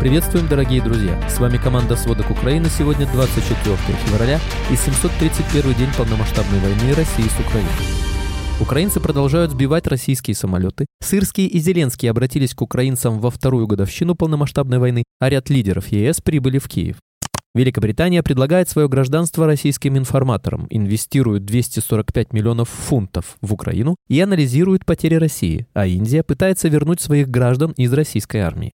Приветствуем, дорогие друзья! С вами команда «Сводок Украины». Сегодня 24 февраля и 731 день полномасштабной войны России с Украиной. Украинцы продолжают сбивать российские самолеты. Сырские и Зеленский обратились к украинцам во вторую годовщину полномасштабной войны, а ряд лидеров ЕС прибыли в Киев. Великобритания предлагает свое гражданство российским информаторам, инвестирует 245 миллионов фунтов в Украину и анализирует потери России, а Индия пытается вернуть своих граждан из российской армии.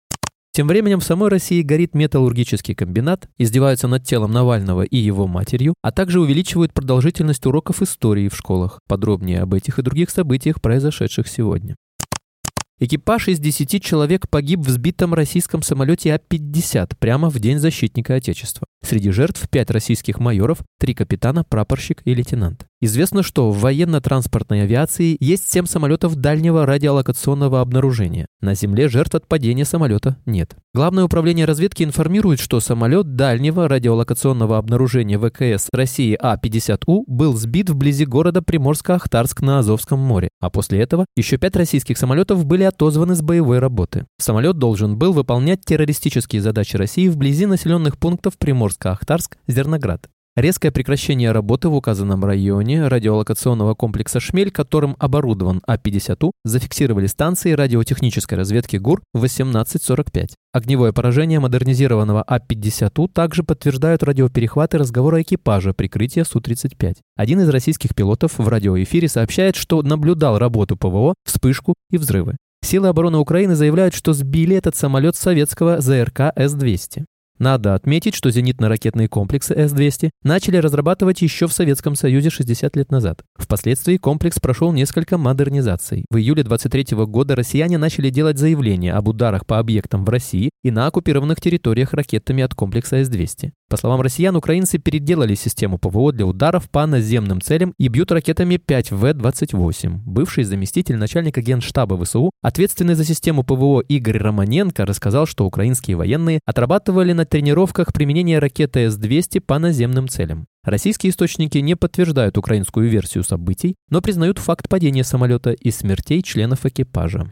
Тем временем в самой России горит металлургический комбинат, издеваются над телом Навального и его матерью, а также увеличивают продолжительность уроков истории в школах. Подробнее об этих и других событиях, произошедших сегодня. Экипаж из 10 человек погиб в сбитом российском самолете А-50 прямо в День защитника Отечества. Среди жертв 5 российских майоров, 3 капитана, прапорщик и лейтенант. Известно, что в военно-транспортной авиации есть 7 самолетов дальнего радиолокационного обнаружения. На Земле жертв от падения самолета нет. Главное управление разведки информирует, что самолет дальнего радиолокационного обнаружения ВКС России А-50У был сбит вблизи города Приморско-Ахтарск на Азовском море, а после этого еще пять российских самолетов были отозваны с боевой работы. Самолет должен был выполнять террористические задачи России вблизи населенных пунктов Приморско-Ахтарск, Зерноград. Резкое прекращение работы в указанном районе радиолокационного комплекса «Шмель», которым оборудован А-50У, зафиксировали станции радиотехнической разведки ГУР в 18.45. Огневое поражение модернизированного А-50У также подтверждают радиоперехваты разговора экипажа прикрытия Су-35. Один из российских пилотов в радиоэфире сообщает, что наблюдал работу ПВО, вспышку и взрывы. Силы обороны Украины заявляют, что сбили этот самолет советского ЗРК С-200. Надо отметить, что зенитно-ракетные комплексы С-200 начали разрабатывать еще в Советском Союзе 60 лет назад. Впоследствии комплекс прошел несколько модернизаций. В июле 23 года россияне начали делать заявления об ударах по объектам в России и на оккупированных территориях ракетами от комплекса С-200. По словам россиян, украинцы переделали систему ПВО для ударов по наземным целям и бьют ракетами 5В-28. Бывший заместитель начальника генштаба ВСУ, ответственный за систему ПВО Игорь Романенко, рассказал, что украинские военные отрабатывали на тренировках применение ракеты С-200 по наземным целям. Российские источники не подтверждают украинскую версию событий, но признают факт падения самолета и смертей членов экипажа.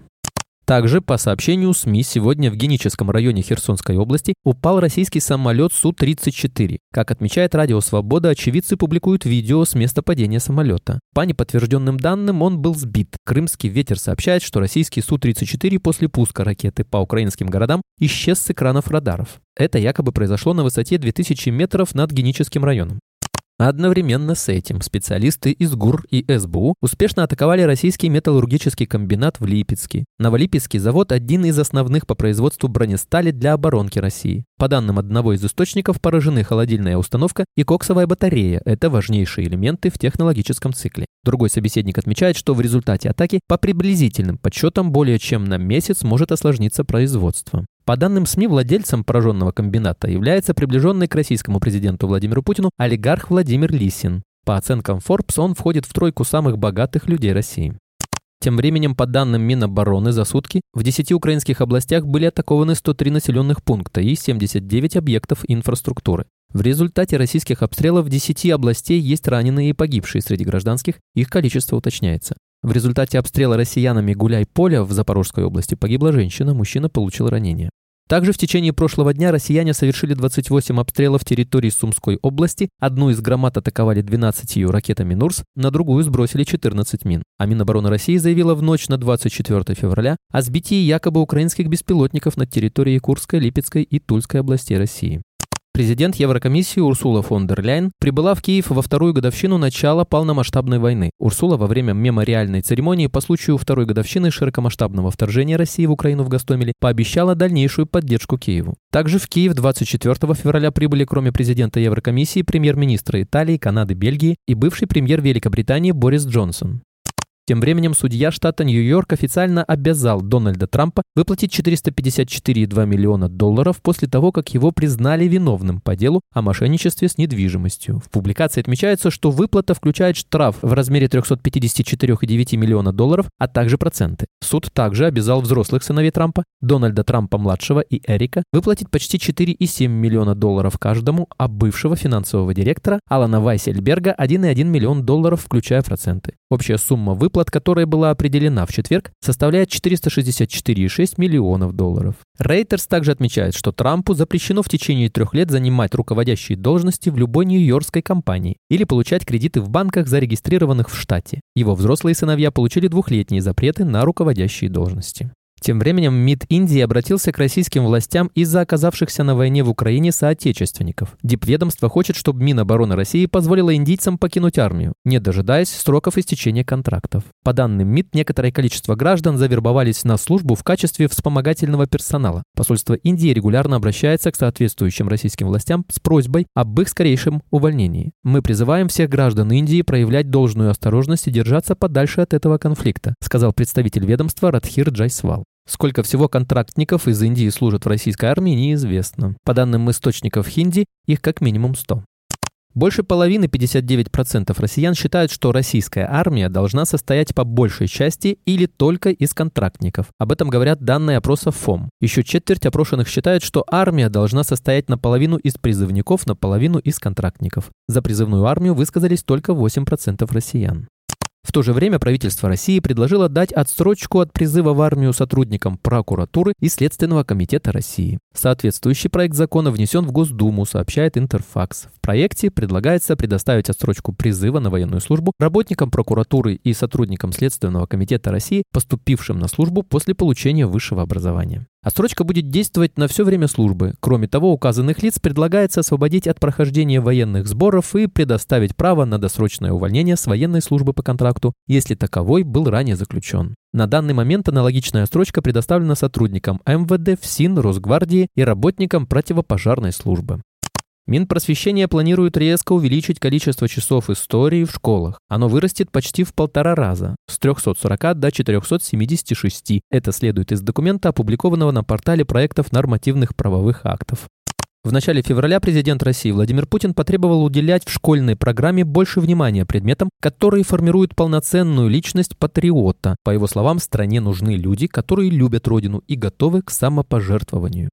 Также, по сообщению СМИ, сегодня в Геническом районе Херсонской области упал российский самолет Су-34. Как отмечает Радио Свобода, очевидцы публикуют видео с места падения самолета. По неподтвержденным данным, он был сбит. Крымский ветер сообщает, что российский Су-34 после пуска ракеты по украинским городам исчез с экранов радаров. Это якобы произошло на высоте 2000 метров над Геническим районом. Одновременно с этим специалисты из ГУР и СБУ успешно атаковали российский металлургический комбинат в Липецке. Новолипецкий завод – один из основных по производству бронестали для оборонки России. По данным одного из источников, поражены холодильная установка и коксовая батарея – это важнейшие элементы в технологическом цикле. Другой собеседник отмечает, что в результате атаки по приблизительным подсчетам более чем на месяц может осложниться производство. По данным СМИ, владельцем пораженного комбината является приближенный к российскому президенту Владимиру Путину олигарх Владимир Лисин. По оценкам Forbes, он входит в тройку самых богатых людей России. Тем временем, по данным Минобороны, за сутки в 10 украинских областях были атакованы 103 населенных пункта и 79 объектов инфраструктуры. В результате российских обстрелов в 10 областей есть раненые и погибшие среди гражданских, их количество уточняется. В результате обстрела россиянами Гуляй-Поля в Запорожской области погибла женщина, мужчина получил ранение. Также в течение прошлого дня россияне совершили 28 обстрелов территории Сумской области, одну из громад атаковали 12 ракетами «Нурс», на другую сбросили 14 мин. А Минобороны России заявила в ночь на 24 февраля о сбитии якобы украинских беспилотников над территорией Курской, Липецкой и Тульской областей России. Президент Еврокомиссии Урсула фон дер Ляйн прибыла в Киев во вторую годовщину начала полномасштабной войны. Урсула во время мемориальной церемонии по случаю второй годовщины широкомасштабного вторжения России в Украину в Гастомеле пообещала дальнейшую поддержку Киеву. Также в Киев 24 февраля прибыли кроме президента Еврокомиссии премьер-министра Италии, Канады, Бельгии и бывший премьер Великобритании Борис Джонсон. Тем временем судья штата Нью-Йорк официально обязал Дональда Трампа выплатить 454,2 миллиона долларов после того, как его признали виновным по делу о мошенничестве с недвижимостью. В публикации отмечается, что выплата включает штраф в размере 354,9 миллиона долларов, а также проценты. Суд также обязал взрослых сыновей Трампа, Дональда Трампа-младшего и Эрика, выплатить почти 4,7 миллиона долларов каждому, а бывшего финансового директора Алана Вайсельберга 1,1 миллион долларов, включая проценты. Общая сумма выплат выплат, которая была определена в четверг, составляет 464,6 миллионов долларов. Рейтерс также отмечает, что Трампу запрещено в течение трех лет занимать руководящие должности в любой нью-йоркской компании или получать кредиты в банках, зарегистрированных в штате. Его взрослые сыновья получили двухлетние запреты на руководящие должности. Тем временем МИД Индии обратился к российским властям из-за оказавшихся на войне в Украине соотечественников. Дипведомство хочет, чтобы Минобороны России позволило индийцам покинуть армию, не дожидаясь сроков истечения контрактов. По данным МИД, некоторое количество граждан завербовались на службу в качестве вспомогательного персонала. Посольство Индии регулярно обращается к соответствующим российским властям с просьбой об их скорейшем увольнении. Мы призываем всех граждан Индии проявлять должную осторожность и держаться подальше от этого конфликта, сказал представитель ведомства Радхир Джайсвал. Сколько всего контрактников из Индии служат в российской армии, неизвестно. По данным источников Хинди, их как минимум 100. Больше половины, 59% россиян считают, что российская армия должна состоять по большей части или только из контрактников. Об этом говорят данные опроса ФОМ. Еще четверть опрошенных считают, что армия должна состоять наполовину из призывников, наполовину из контрактников. За призывную армию высказались только 8% россиян. В то же время правительство России предложило дать отсрочку от призыва в армию сотрудникам прокуратуры и Следственного комитета России. Соответствующий проект закона внесен в Госдуму, сообщает Интерфакс. В проекте предлагается предоставить отсрочку призыва на военную службу работникам прокуратуры и сотрудникам Следственного комитета России, поступившим на службу после получения высшего образования. Отсрочка будет действовать на все время службы. Кроме того, указанных лиц предлагается освободить от прохождения военных сборов и предоставить право на досрочное увольнение с военной службы по контракту, если таковой был ранее заключен. На данный момент аналогичная отсрочка предоставлена сотрудникам МВД, ФСИН, Росгвардии и работникам противопожарной службы. Минпросвещение планирует резко увеличить количество часов истории в школах. Оно вырастет почти в полтора раза, с 340 до 476. Это следует из документа, опубликованного на портале проектов нормативных правовых актов. В начале февраля президент России Владимир Путин потребовал уделять в школьной программе больше внимания предметам, которые формируют полноценную личность патриота. По его словам, стране нужны люди, которые любят родину и готовы к самопожертвованию.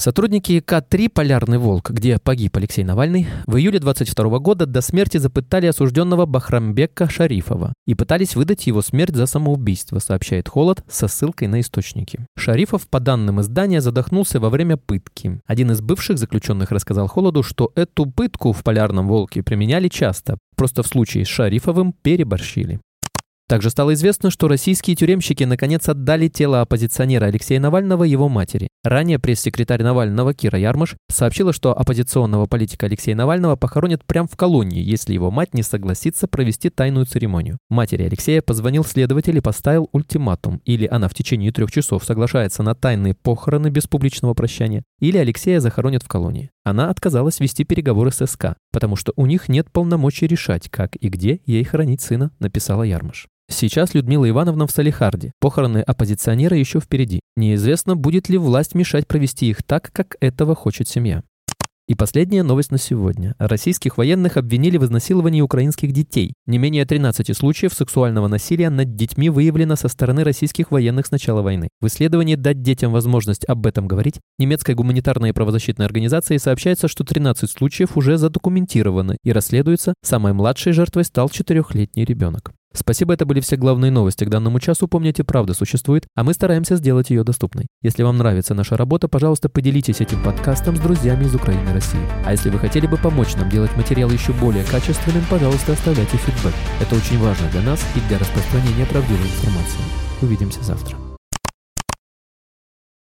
Сотрудники К-3 «Полярный волк», где погиб Алексей Навальный, в июле 22 года до смерти запытали осужденного Бахрамбека Шарифова и пытались выдать его смерть за самоубийство, сообщает Холод со ссылкой на источники. Шарифов, по данным издания, задохнулся во время пытки. Один из бывших заключенных рассказал Холоду, что эту пытку в «Полярном волке» применяли часто, просто в случае с Шарифовым переборщили. Также стало известно, что российские тюремщики наконец отдали тело оппозиционера Алексея Навального его матери. Ранее пресс-секретарь Навального Кира Ярмаш сообщила, что оппозиционного политика Алексея Навального похоронят прямо в колонии, если его мать не согласится провести тайную церемонию. Матери Алексея позвонил следователь и поставил ультиматум. Или она в течение трех часов соглашается на тайные похороны без публичного прощания, или Алексея захоронят в колонии. Она отказалась вести переговоры с СК, потому что у них нет полномочий решать, как и где ей хоронить сына, написала Ярмаш. Сейчас Людмила Ивановна в Салихарде. Похороны оппозиционера еще впереди. Неизвестно, будет ли власть мешать провести их так, как этого хочет семья. И последняя новость на сегодня. Российских военных обвинили в изнасиловании украинских детей. Не менее 13 случаев сексуального насилия над детьми выявлено со стороны российских военных с начала войны. В исследовании «Дать детям возможность об этом говорить» немецкой гуманитарной и правозащитной организации сообщается, что 13 случаев уже задокументированы и расследуются. Самой младшей жертвой стал четырехлетний ребенок. Спасибо, это были все главные новости к данному часу. Помните, правда существует, а мы стараемся сделать ее доступной. Если вам нравится наша работа, пожалуйста, поделитесь этим подкастом с друзьями из Украины и России. А если вы хотели бы помочь нам делать материал еще более качественным, пожалуйста, оставляйте фидбэк. Это очень важно для нас и для распространения правдивой информации. Увидимся завтра.